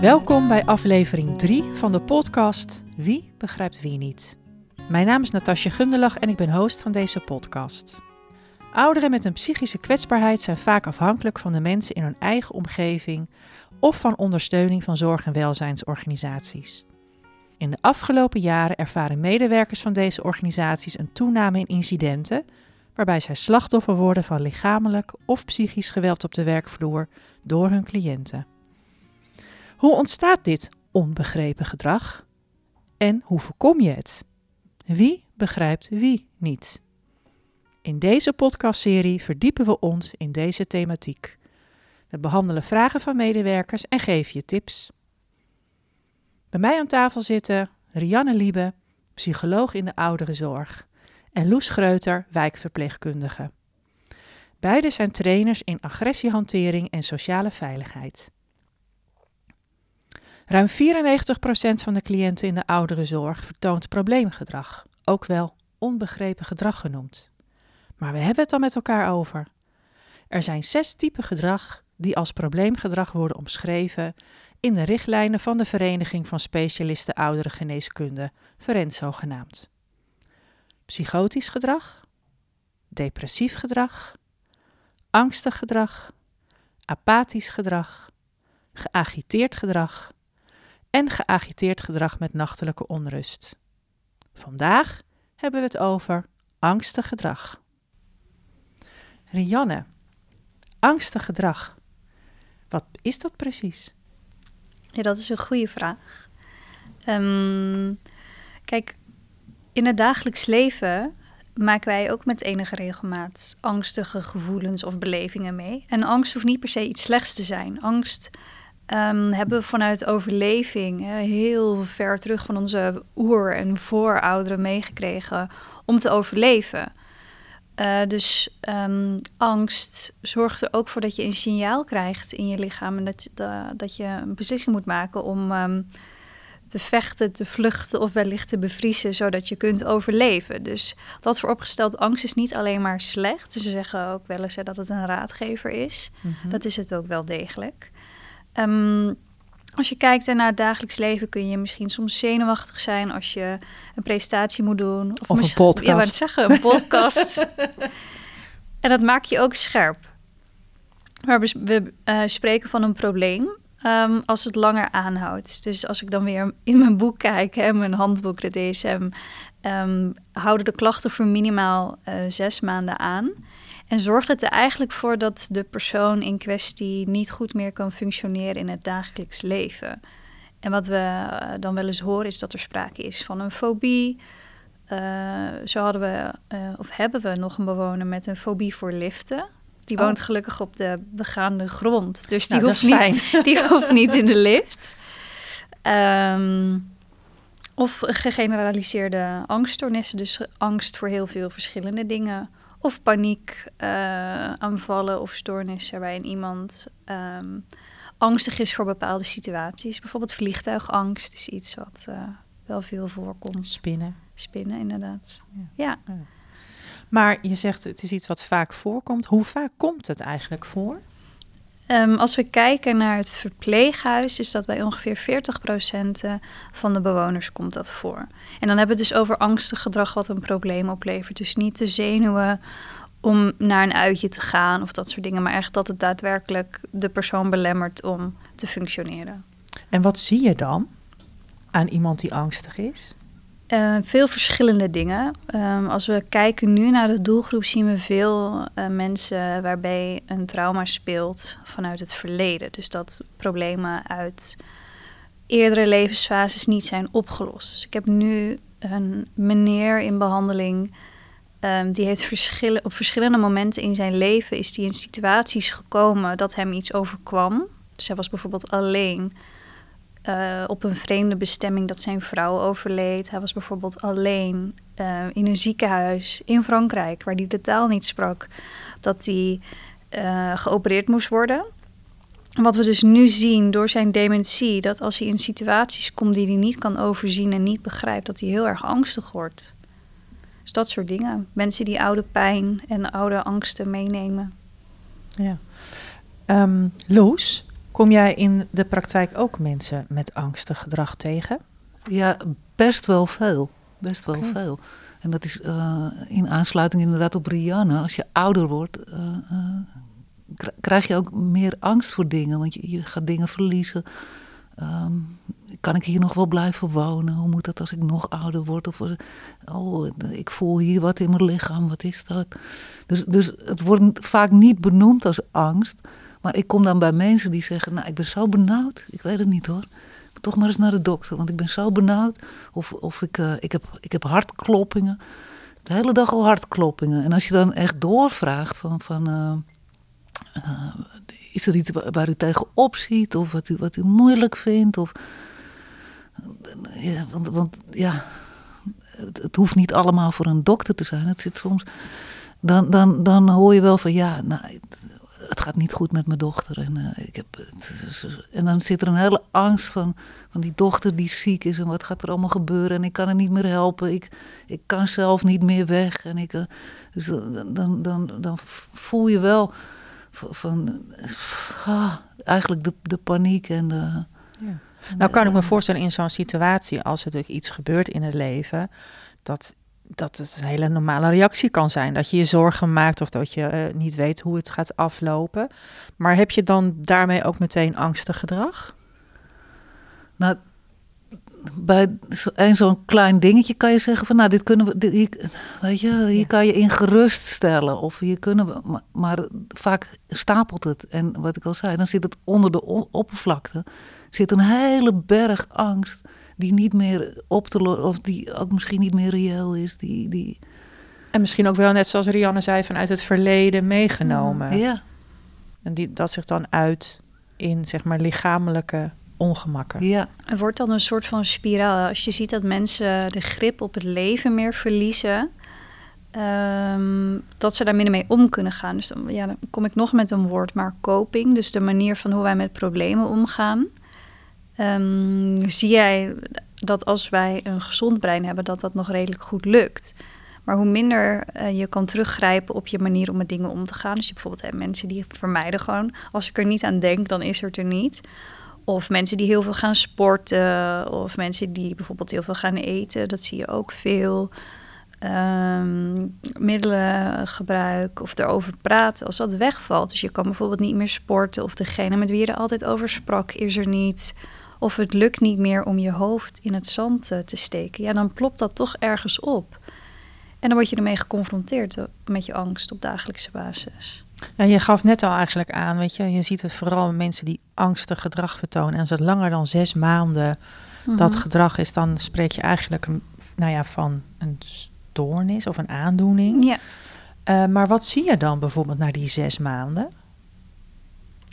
Welkom bij aflevering 3 van de podcast Wie begrijpt wie niet. Mijn naam is Natasja Gundelach en ik ben host van deze podcast. Ouderen met een psychische kwetsbaarheid zijn vaak afhankelijk van de mensen in hun eigen omgeving of van ondersteuning van zorg- en welzijnsorganisaties. In de afgelopen jaren ervaren medewerkers van deze organisaties een toename in incidenten waarbij zij slachtoffer worden van lichamelijk of psychisch geweld op de werkvloer door hun cliënten. Hoe ontstaat dit onbegrepen gedrag? En hoe voorkom je het? Wie begrijpt wie niet? In deze podcastserie verdiepen we ons in deze thematiek. We behandelen vragen van medewerkers en geven je tips. Bij mij aan tafel zitten Rianne Liebe, psycholoog in de ouderenzorg, en Loes Greuter, wijkverpleegkundige. Beide zijn trainers in agressiehantering en sociale veiligheid. Ruim 94% van de cliënten in de ouderenzorg vertoont probleemgedrag, ook wel onbegrepen gedrag genoemd. Maar we hebben het dan met elkaar over. Er zijn zes typen gedrag die als probleemgedrag worden omschreven in de richtlijnen van de Vereniging van Specialisten Ouderengeneeskunde, Verenzo genaamd. Psychotisch gedrag, depressief gedrag, angstig gedrag, apathisch gedrag, geagiteerd gedrag en geagiteerd gedrag met nachtelijke onrust. Vandaag hebben we het over angstig gedrag. Rianne, angstig gedrag. Wat is dat precies? Ja, dat is een goede vraag. Ehm, kijk, in het dagelijks leven maken wij ook met enige regelmaat angstige gevoelens of belevingen mee. En angst hoeft niet per se iets slechts te zijn. Angst um, hebben we vanuit overleving heel ver terug van onze oer- en voorouderen meegekregen om te overleven. Uh, dus um, angst zorgt er ook voor dat je een signaal krijgt in je lichaam en dat, uh, dat je een beslissing moet maken om um, te vechten, te vluchten of wellicht te bevriezen, zodat je kunt overleven. Dus dat vooropgesteld, angst is niet alleen maar slecht. Ze zeggen ook wel eens hè, dat het een raadgever is. Mm -hmm. Dat is het ook wel degelijk. Um, als je kijkt naar het dagelijks leven kun je misschien soms zenuwachtig zijn als je een presentatie moet doen. Of, of een podcast. Ja, wat zeggen, een podcast. en dat maakt je ook scherp. Maar we, we uh, spreken van een probleem um, als het langer aanhoudt. Dus als ik dan weer in mijn boek kijk, hè, mijn handboek, de DSM, um, houden de klachten voor minimaal uh, zes maanden aan. En zorgt het er eigenlijk voor dat de persoon in kwestie niet goed meer kan functioneren in het dagelijks leven. En wat we dan wel eens horen is dat er sprake is van een fobie. Uh, zo hadden we, uh, of hebben we nog een bewoner met een fobie voor liften. Die woont oh. gelukkig op de begaande grond. Dus die, nou, hoeft, niet, die hoeft niet in de lift. Um, of gegeneraliseerde angststoornissen. Dus angst voor heel veel verschillende dingen. Of paniek, uh, aanvallen of stoornissen waarin iemand um, angstig is voor bepaalde situaties. Bijvoorbeeld vliegtuigangst is iets wat uh, wel veel voorkomt. Spinnen. Spinnen, inderdaad. Ja. ja. Maar je zegt het is iets wat vaak voorkomt. Hoe vaak komt het eigenlijk voor? Um, als we kijken naar het verpleeghuis, is dat bij ongeveer 40% van de bewoners komt dat voor. En dan hebben we het dus over angstig gedrag wat een probleem oplevert. Dus niet de zenuwen om naar een uitje te gaan of dat soort dingen, maar echt dat het daadwerkelijk de persoon belemmert om te functioneren. En wat zie je dan aan iemand die angstig is? Uh, veel verschillende dingen. Um, als we kijken nu naar de doelgroep, zien we veel uh, mensen waarbij een trauma speelt vanuit het verleden. Dus dat problemen uit eerdere levensfases niet zijn opgelost. Dus ik heb nu een meneer in behandeling. Um, die heeft op verschillende momenten in zijn leven is die in situaties gekomen dat hem iets overkwam. Dus hij was bijvoorbeeld alleen uh, op een vreemde bestemming dat zijn vrouw overleed. Hij was bijvoorbeeld alleen uh, in een ziekenhuis in Frankrijk, waar hij de taal niet sprak, dat hij uh, geopereerd moest worden. Wat we dus nu zien door zijn dementie, dat als hij in situaties komt die hij niet kan overzien en niet begrijpt, dat hij heel erg angstig wordt. Dus dat soort dingen. Mensen die oude pijn en oude angsten meenemen. Ja. Um, Loes, Kom jij in de praktijk ook mensen met angstig gedrag tegen? Ja, best wel veel. Best wel veel. En dat is eh, in aansluiting inderdaad op Rihanna. Als je ouder wordt, eh, eh, kri- krijg je ook meer angst voor dingen. Want je, je gaat dingen verliezen. Ehm, kan ik hier nog wel blijven wonen? Hoe moet dat als ik nog ouder word? Of, oh, ik voel hier wat in mijn lichaam. Wat is dat? Dus, dus het wordt vaak niet benoemd als angst. Maar ik kom dan bij mensen die zeggen, nou, ik ben zo benauwd. Ik weet het niet hoor. Toch maar eens naar de dokter, want ik ben zo benauwd. Of, of ik, eh, ik, heb, ik heb hartkloppingen. De hele dag al hartkloppingen. En als je dan echt doorvraagt van... van eh, eh, is er iets wa- waar u tegenop ziet? Of wat u, wat u moeilijk vindt? Of, ja, want, want ja, het, het hoeft niet allemaal voor een dokter te zijn. Het zit soms... Dan, dan, dan hoor je wel van ja, nou, het gaat niet goed met mijn dochter. En, eh, ik heb, en dan zit er een hele angst van, van die dochter die ziek is. En wat gaat er allemaal gebeuren? En ik kan haar niet meer helpen. Ik, ik kan zelf niet meer weg. En ik, eh, dus dan, dan, dan, dan voel je wel van, van, ah, eigenlijk de, de paniek en de... Ja. Nou kan ik me voorstellen in zo'n situatie, als er natuurlijk iets gebeurt in het leven, dat, dat het een hele normale reactie kan zijn. Dat je je zorgen maakt of dat je eh, niet weet hoe het gaat aflopen. Maar heb je dan daarmee ook meteen angstig gedrag? Nou, bij zo'n klein dingetje kan je zeggen van, nou, dit kunnen we, dit, hier, weet je, hier Ja. kan je in geruststellen. Of hier kunnen we, maar, maar vaak stapelt het. En wat ik al zei, dan zit het onder de oppervlakte, zit een hele berg angst die niet meer op te lossen, of die ook misschien niet meer reëel is. Die, die, En misschien ook wel, net zoals Rianne zei, vanuit het verleden meegenomen. ja, En die, dat zich dan uit in, zeg maar, lichamelijke ongemakken. ja, Het wordt dan een soort van spiraal. Als je ziet dat mensen de grip op het leven meer verliezen, ehm, dat ze daar minder mee om kunnen gaan. Dus dan, ja, dan kom ik nog met een woord, maar coping. Dus de manier van hoe wij met problemen omgaan. Ehm, zie jij dat als wij een gezond brein hebben, dat dat nog redelijk goed lukt. Maar hoe minder eh, je kan teruggrijpen op je manier om met dingen om te gaan. Dus je bijvoorbeeld hebt mensen die vermijden gewoon. Als ik er niet aan denk, dan is het er niet. Of mensen die heel veel gaan sporten. Of mensen die bijvoorbeeld heel veel gaan eten. Dat zie je ook veel. Ehm middelengebruik of erover praten. Als dat wegvalt. Dus je kan bijvoorbeeld niet meer sporten. Of degene met wie je er altijd over sprak is er niet. Of het lukt niet meer om je hoofd in het zand eh, te steken. Ja, dan plopt dat toch ergens op. En dan word je ermee geconfronteerd eh, met je angst op dagelijkse basis. Ja, je gaf net al eigenlijk aan, weet je, je ziet het vooral in mensen die angstig gedrag vertonen. En als het langer dan zes maanden dat Mhm. gedrag is, dan spreek je eigenlijk een, nou ja, van een stoornis of een aandoening. Ja. Eh, maar wat zie je dan bijvoorbeeld na die zes maanden?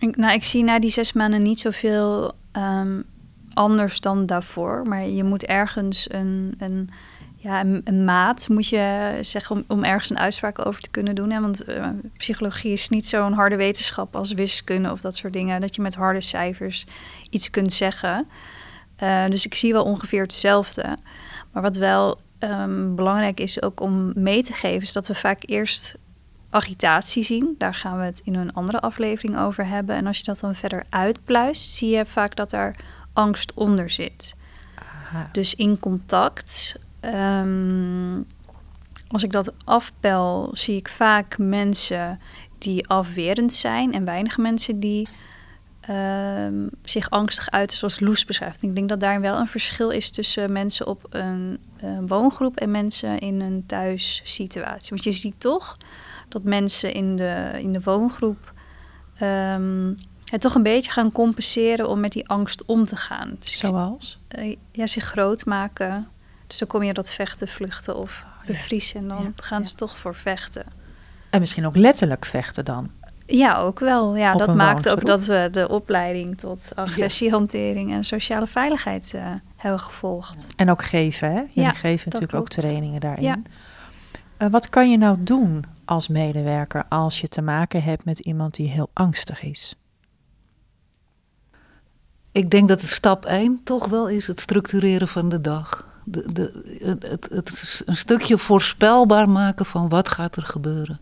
Ik, nou, ik zie na die zes maanden niet zoveel ehm, anders dan daarvoor. Maar je moet ergens een, een, ja, een, een maat moet je zeggen om, om ergens een uitspraak over te kunnen doen. Hè? Want eh, psychologie is niet zo'n harde wetenschap als wiskunde of dat soort dingen. Dat je met harde cijfers iets kunt zeggen. Eh, dus ik zie wel ongeveer hetzelfde. Maar wat wel ehm, belangrijk is ook om mee te geven, is dat we vaak eerst agitatie zien. Daar gaan we het in een andere aflevering over hebben. En als je dat dan verder uitpluist, zie je vaak dat er angst onder zit. Aha. Dus in contact, ehm, als ik dat afpel, zie ik vaak mensen die afwerend zijn en weinig mensen die ehm, zich angstig uiten, zoals Loes beschrijft. En ik denk dat daar wel een verschil is tussen mensen op een, een woongroep en mensen in een thuissituatie. Want je ziet toch dat mensen in de, in de woongroep ehm, het toch een beetje gaan compenseren om met die angst om te gaan. Dus Zoals? eh, ja, zich groot maken. Dus dan kom je dat vechten, vluchten of ja. bevriezen. En dan Ja, gaan ze ja. toch voor vechten. En misschien ook letterlijk vechten dan. Ja, ook wel. Ja, Op dat maakt ook dat we de opleiding tot agressiehantering en sociale veiligheid eh, hebben gevolgd. En ook geven, hè? Jullie Ja, geven natuurlijk ook trainingen daarin. Ja. Eh, wat kan je nou doen als medewerker als je te maken hebt met iemand die heel angstig is? Ik denk dat stap 1 toch wel is het structureren van de dag. De, de, het, het, een stukje voorspelbaar maken van wat gaat er gebeuren.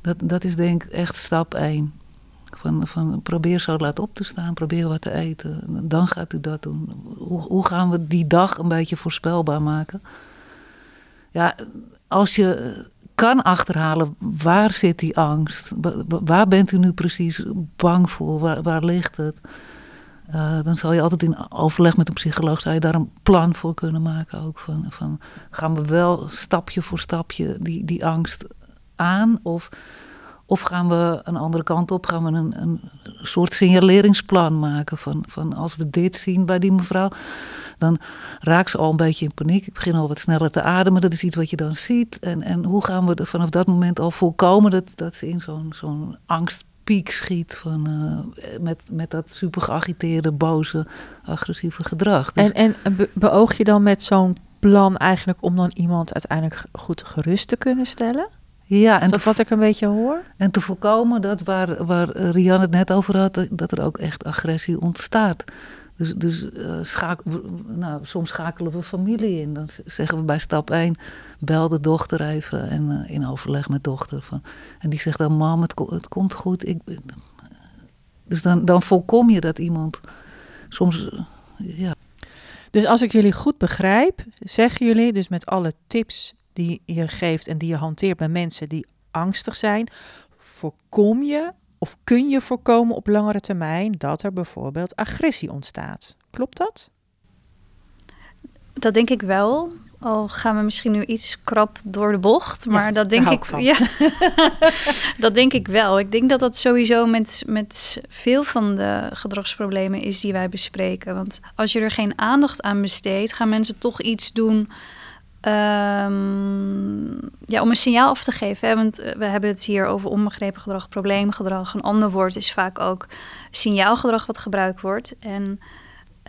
Dat, dat is denk ik echt stap 1. Van, van probeer zo laat op te staan, probeer wat te eten. Dan gaat u dat doen. Hoe, hoe gaan we die dag een beetje voorspelbaar maken? Ja, als je kan achterhalen waar zit die angst, waar bent u nu precies bang voor, waar, ligt het? Uh, dan zal je altijd in overleg met een psycholoog zou je daar een plan voor kunnen maken. Ook van, van gaan we wel stapje voor stapje die, die angst aan? Of, of gaan we een andere kant op? Gaan we een, een soort signaleringsplan maken van, van als we dit zien bij die mevrouw, dan raakt ze al een beetje in paniek. Ik begin al wat sneller te ademen. Dat is iets wat je dan ziet. En, en hoe gaan we er vanaf dat moment al voorkomen dat, dat ze in zo'n zo'n angstpiek schiet van, uh, met, met dat super geagiteerde, boze, agressieve gedrag. Dus... En, en beoog je dan met zo'n plan eigenlijk om dan iemand uiteindelijk goed gerust te kunnen stellen? Ja, en dat wat ik een beetje hoor? En te voorkomen dat waar, waar Rian het net over had, dat er ook echt agressie ontstaat. Dus, dus uh, nou, soms schakelen we familie in. Dan zeggen we bij stap 1, bel de dochter even en uh, in overleg met dochter. Van, en die zegt dan, mam, het, het komt goed. Ik, dus dan, dan voorkom je dat iemand soms, uh, ja. Dus als ik jullie goed begrijp, zeggen jullie dus met alle tips die je geeft en die je hanteert bij mensen die angstig zijn, voorkom je of kun je voorkomen op langere termijn dat er bijvoorbeeld agressie ontstaat? Klopt dat? Dat denk ik wel. Al gaan we misschien nu iets krap door de bocht, maar dat denk ik, ja, dat denk ik wel. Ik denk dat dat sowieso met, met veel van de gedragsproblemen is die wij bespreken. Want als je er geen aandacht aan besteedt, gaan mensen toch iets doen Um, ja, om een signaal af te geven. Hè? Want eh, we hebben het hier over onbegrepen gedrag, probleemgedrag. Een ander woord is vaak ook signaalgedrag wat gebruikt wordt. En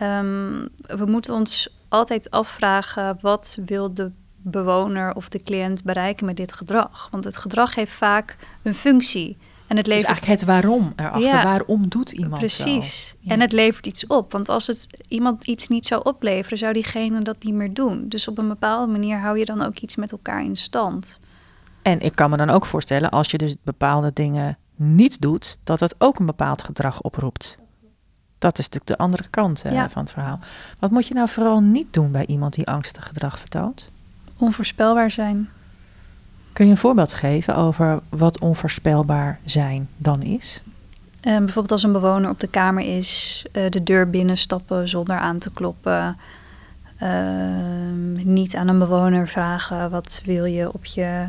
um, we moeten ons altijd afvragen wat wil de bewoner of de cliënt bereiken met dit gedrag. Want het gedrag heeft vaak een functie. En het dus levert... eigenlijk het waarom erachter. Ja, waarom doet iemand Precies. En het levert iets op. Want als het iemand iets niet zou opleveren, zou diegene dat niet meer doen. Dus op een bepaalde manier hou je dan ook iets met elkaar in stand. En ik kan me dan ook voorstellen, als je dus bepaalde dingen niet doet, dat het ook een bepaald gedrag oproept. Dat is natuurlijk de andere kant van het verhaal. Wat moet je nou vooral niet doen bij iemand die angstig gedrag vertoont? Onvoorspelbaar zijn. Kun je een voorbeeld geven over wat onvoorspelbaar zijn dan is? Uh, bijvoorbeeld als een bewoner op de kamer is, uh, de deur binnenstappen zonder aan te kloppen. Uh, niet aan een bewoner vragen wat wil je op je,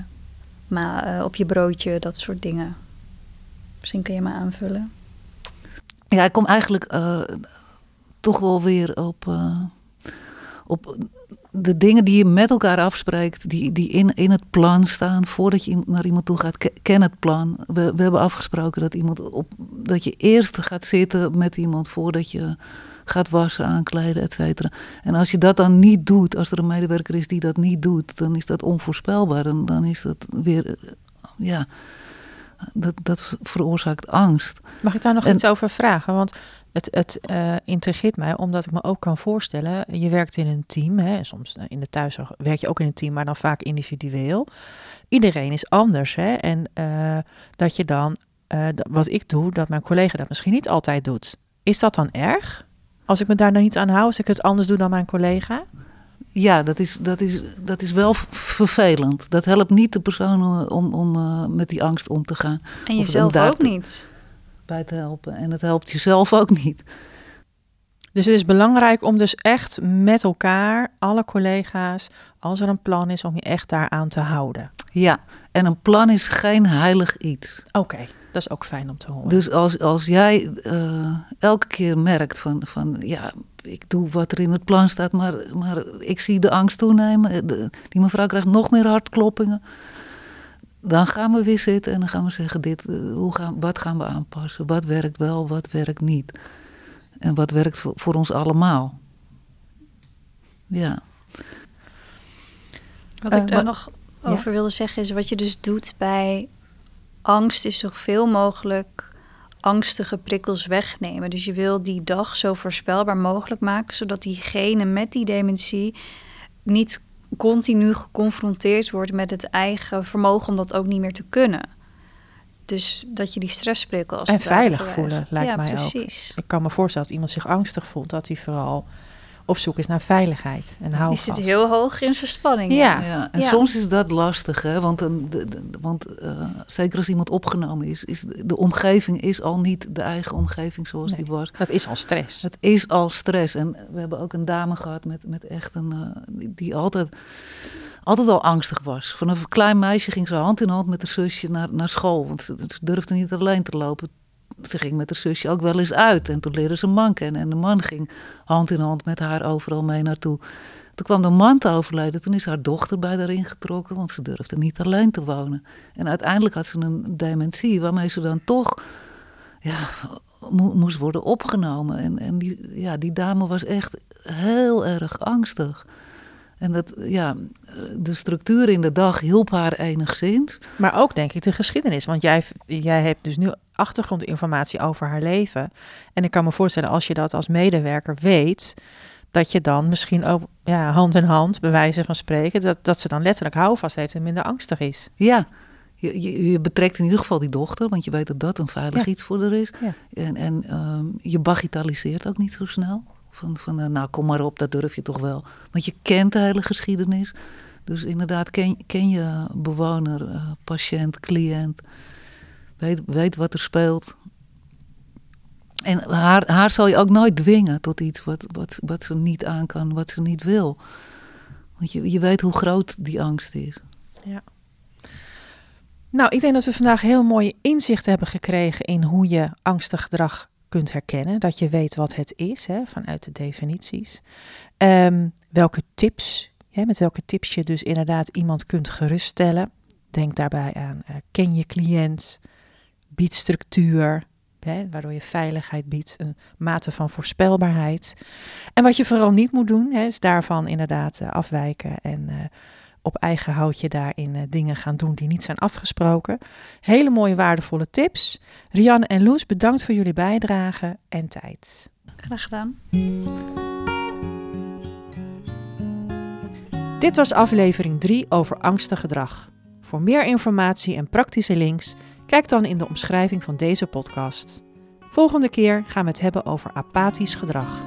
ma, op je broodje, dat soort dingen. Misschien kun je me aanvullen. Ja, ik kom eigenlijk toch wel weer op, op de dingen die je met elkaar afspreekt, die, die in, in het plan staan, voordat je naar iemand toe gaat, ken het plan. We, we hebben afgesproken dat, iemand op, dat je eerst gaat zitten met iemand voordat je gaat wassen, aankleden, et cetera. En als je dat dan niet doet, als er een medewerker is die dat niet doet, dan is dat onvoorspelbaar. En dan is dat weer, ja, dat, dat veroorzaakt angst. Mag ik daar nog iets over vragen? Want het, het uh, intrigeert mij omdat ik me ook kan voorstellen, je werkt in een team, hè, soms eh, in de thuiszorg werk je ook in een team, maar dan vaak individueel. Iedereen is anders hè, en uh, dat je dan, uh, wat ik doe, dat mijn collega dat misschien niet altijd doet. Is dat dan erg? Als ik me daar nou niet aan hou, als ik het anders doe dan mijn collega? Ja, dat is, dat is, dat is wel vervelend. Dat helpt niet de persoon om, om uh, met die angst om te gaan. En jezelf ook niet bij te helpen. En het helpt jezelf ook niet. Dus het is belangrijk om dus echt met elkaar, alle collega's, als er een plan is, om je echt daaraan te houden. Ja, en een plan is geen heilig iets. Oké, dat is ook fijn om te horen. Dus als, als jij uh, elke keer merkt van, van, ja, ik doe wat er in het plan staat, maar, maar ik zie de angst toenemen. die mevrouw krijgt nog meer hartkloppingen dan gaan we weer zitten en dan gaan we zeggen: dit, eh, hoe gaan, wat gaan we aanpassen? Wat werkt wel, wat werkt niet? En wat werkt voor, voor ons allemaal? Ja. Wat ik uh, daar nog over wilde zeggen is: wat je dus doet bij angst, is zoveel mogelijk angstige prikkels wegnemen. Dus je wil die dag zo voorspelbaar mogelijk maken, zodat diegene met die dementie niet continu geconfronteerd wordt met het eigen vermogen om dat ook niet meer te kunnen. Dus dat je die stressprikkel als En veilig voelen, lijkt ja, mij ook. precies. Ik kan me voorstellen dat iemand zich angstig voelt, dat hij vooral op zoek is naar veiligheid en Die houvast. zit heel hoog in zijn spanning. Ja. Ja, en Ja. soms is dat lastig, hè? want, een, de, de- want eh, zeker als iemand opgenomen is, is de, de omgeving is al niet de eigen omgeving zoals Nee. die was. Dat is al stress. Het is al stress. En we hebben ook een dame gehad met, met echt een. eh, die, die altijd, altijd al angstig was. Vanaf een klein meisje ging ze hand in hand met haar zusje naar, naar school. Want ze, ze durfde niet alleen te lopen. Ze ging met haar zusje ook wel eens uit. En toen leerde ze een man kennen. En de man ging hand in hand met haar overal mee naartoe. Toen kwam de man te overlijden. Toen is haar dochter bij haar ingetrokken. Want ze durfde niet alleen te wonen. En uiteindelijk had ze een dementie. Waarmee ze dan toch ja, mo- moest worden opgenomen. En, en die, ja, die dame was echt heel erg angstig. En dat, ja, de structuur in de dag hielp haar enigszins. Maar ook denk ik de geschiedenis. Want jij, jij hebt dus nu achtergrondinformatie over haar leven. En ik kan me voorstellen, als je dat als medewerker weet, dat je dan misschien ook ja, hand in hand, bij wijze van spreken, dat, dat ze dan letterlijk houvast heeft en minder angstig is. Ja, je, je, je betrekt in ieder geval die dochter, want je weet dat dat een veilig Ja. iets voor haar is. Ja. En, en ehm, je bagitaliseert ook niet zo snel. Van, van eh, nou kom maar op, dat durf je toch wel. Want je kent de hele geschiedenis. Dus inderdaad, ken, ken je bewoner, eh, patiënt, cliënt. Weet, weet wat er speelt. En haar, haar zal je ook nooit dwingen tot iets wat, wat, wat ze niet aan kan, wat ze niet wil. Want je, je weet hoe groot die angst is. Nou, ik denk dat we vandaag heel mooie inzichten hebben gekregen in hoe je angstig gedrag kunt herkennen. Dat je weet wat het is, hè, vanuit de definities. Ehm, welke tips, hè, met welke tips je dus inderdaad iemand kunt geruststellen. Denk daarbij aan eh, ken je cliënt, bied structuur, hè, waardoor je veiligheid biedt, een mate van voorspelbaarheid. En wat je vooral niet moet doen, hè, is daarvan inderdaad eh, afwijken en eh, op eigen houtje daarin eh, dingen gaan doen die niet zijn afgesproken. Hele mooie waardevolle tips. Rianne en Loes, bedankt voor jullie bijdrage en tijd. Graag gedaan. Dit was aflevering 3 over angstig gedrag. Voor meer informatie en praktische links, kijk dan in de omschrijving van deze podcast. Volgende keer gaan we het hebben over apathisch gedrag.